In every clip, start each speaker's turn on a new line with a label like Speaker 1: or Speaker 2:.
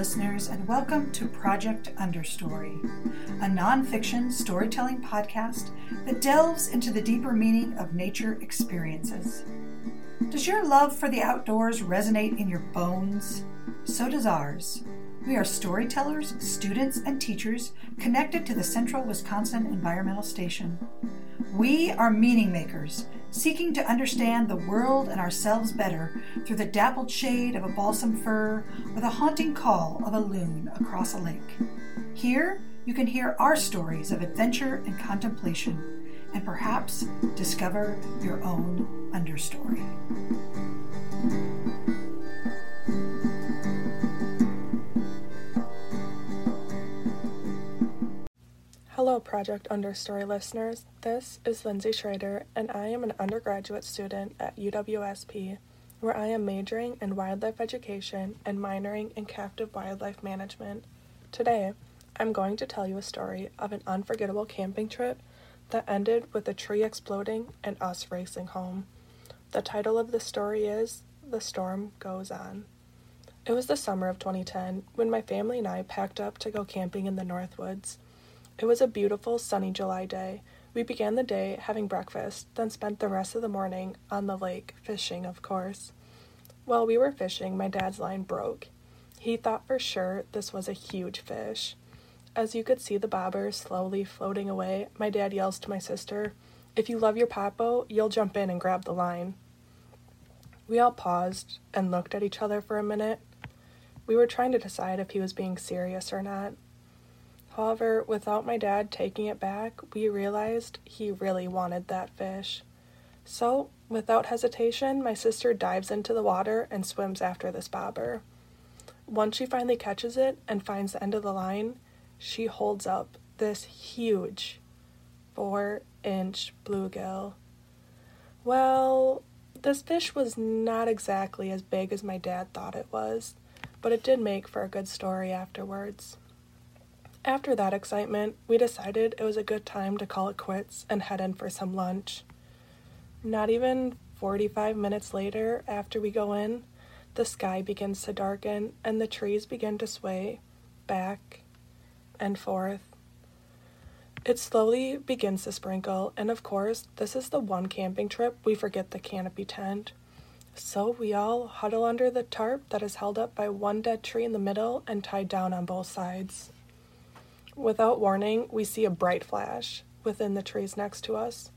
Speaker 1: listeners, and welcome to Project Understory, a nonfiction storytelling podcast that delves into the deeper meaning of nature experiences. Does your love for the outdoors resonate in your bones? So does ours. We are storytellers, students, and teachers connected to the Central Wisconsin Environmental Station. We are meaning makers, seeking to understand the world and ourselves better through the dappled shade of a balsam fir or the haunting call of a loon across a lake. Here, you can hear our stories of adventure and contemplation, and perhaps discover your own understory.
Speaker 2: Hello, Project Understory listeners. This is Lindsay Schrader, and I am an undergraduate student at UWSP, where I am majoring in wildlife education and minoring in captive wildlife management. Today, I'm going to tell you a story of an unforgettable camping trip that ended with a tree exploding and us racing home. The title of the story is The Storm Goes On. It was the summer of 2010 when my family and I packed up to go camping in the Northwoods. It was a beautiful, sunny July day. We began the day having breakfast, then spent the rest of the morning on the lake, fishing, of course. While we were fishing, my dad's line broke. He thought for sure this was a huge fish. As you could see the bobber slowly floating away, my dad yells to my sister, If you love your papo, you'll jump in and grab the line. We all paused and looked at each other for a minute. We were trying to decide if he was being serious or not. However, without my dad taking it back, we realized he really wanted that fish. So, without hesitation, my sister dives into the water and swims after this bobber. Once she finally catches it and finds the end of the line, she holds up this huge four inch bluegill. Well, this fish was not exactly as big as my dad thought it was, but it did make for a good story afterwards. After that excitement, we decided it was a good time to call it quits and head in for some lunch. Not even 45 minutes later, after we go in, the sky begins to darken and the trees begin to sway back and forth. It slowly begins to sprinkle, and of course, this is the one camping trip we forget the canopy tent. So we all huddle under the tarp that is held up by one dead tree in the middle and tied down on both sides. Without warning, we see a bright flash within the trees next to us.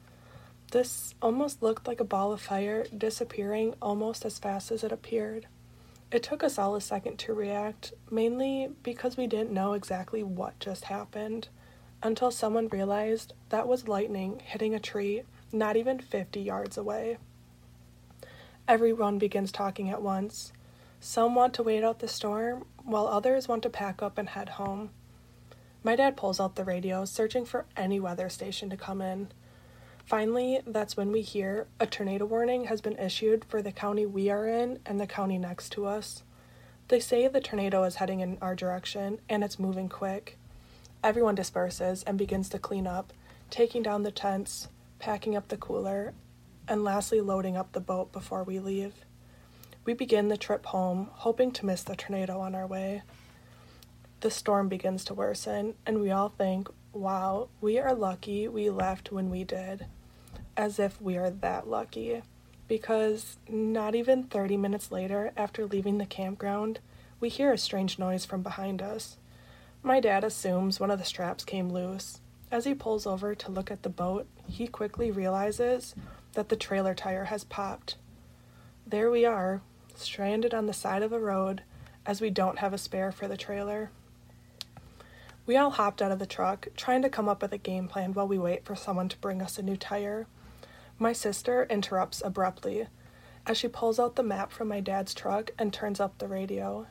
Speaker 2: This almost looked like a ball of fire disappearing almost as fast as it appeared. It took us all a second to react, mainly because we didn't know exactly what just happened, until someone realized that was lightning hitting a tree not even 50 yards away. Everyone begins talking at once. Some want to wait out the storm, while others want to pack up and head home. My dad pulls out the radio, searching for any weather station to come in. Finally, that's when we hear a tornado warning has been issued for the county we are in and the county next to us. They say the tornado is heading in our direction and it's moving quick. Everyone disperses and begins to clean up, taking down the tents, packing up the cooler, and lastly loading up the boat before we leave. We begin the trip home, hoping to miss the tornado on our way. The storm begins to worsen, and we all think, wow, we are lucky we left when we did. As if we are that lucky. Because not even 30 minutes later, after leaving the campground, we hear a strange noise from behind us. My dad assumes one of the straps came loose. As he pulls over to look at the boat, he quickly realizes that the trailer tire has popped. There we are, stranded on the side of the road, as we don't have a spare for the trailer. We all hopped out of the truck, trying to come up with a game plan while we wait for someone to bring us a new tire. My sister interrupts abruptly as she pulls out the map from my dad's truck and turns up the radio.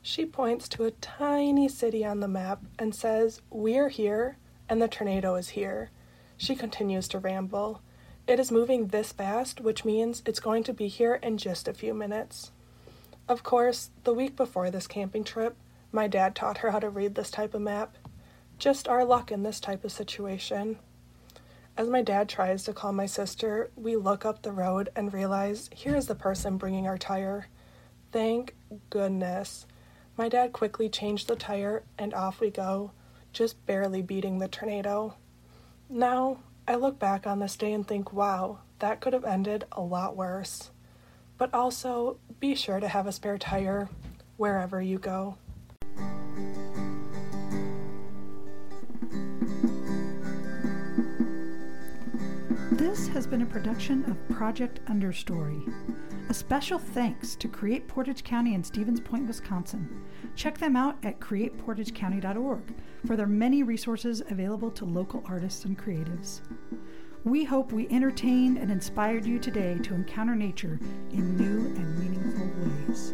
Speaker 2: She points to a tiny city on the map and says, We're here, and the tornado is here. She continues to ramble. It is moving this fast, which means it's going to be here in just a few minutes. Of course, the week before this camping trip, my dad taught her how to read this type of map. Just our luck in this type of situation. As my dad tries to call my sister, we look up the road and realize here is the person bringing our tire. Thank goodness. My dad quickly changed the tire and off we go, just barely beating the tornado. Now, I look back on this day and think, wow, that could have ended a lot worse. But also, be sure to have a spare tire wherever you go.
Speaker 1: Has been a production of Project Understory. A special thanks to Create Portage County in Stevens Point, Wisconsin. Check them out at createportagecounty.org for their many resources available to local artists and creatives. We hope we entertained and inspired you today to encounter nature in new and meaningful ways.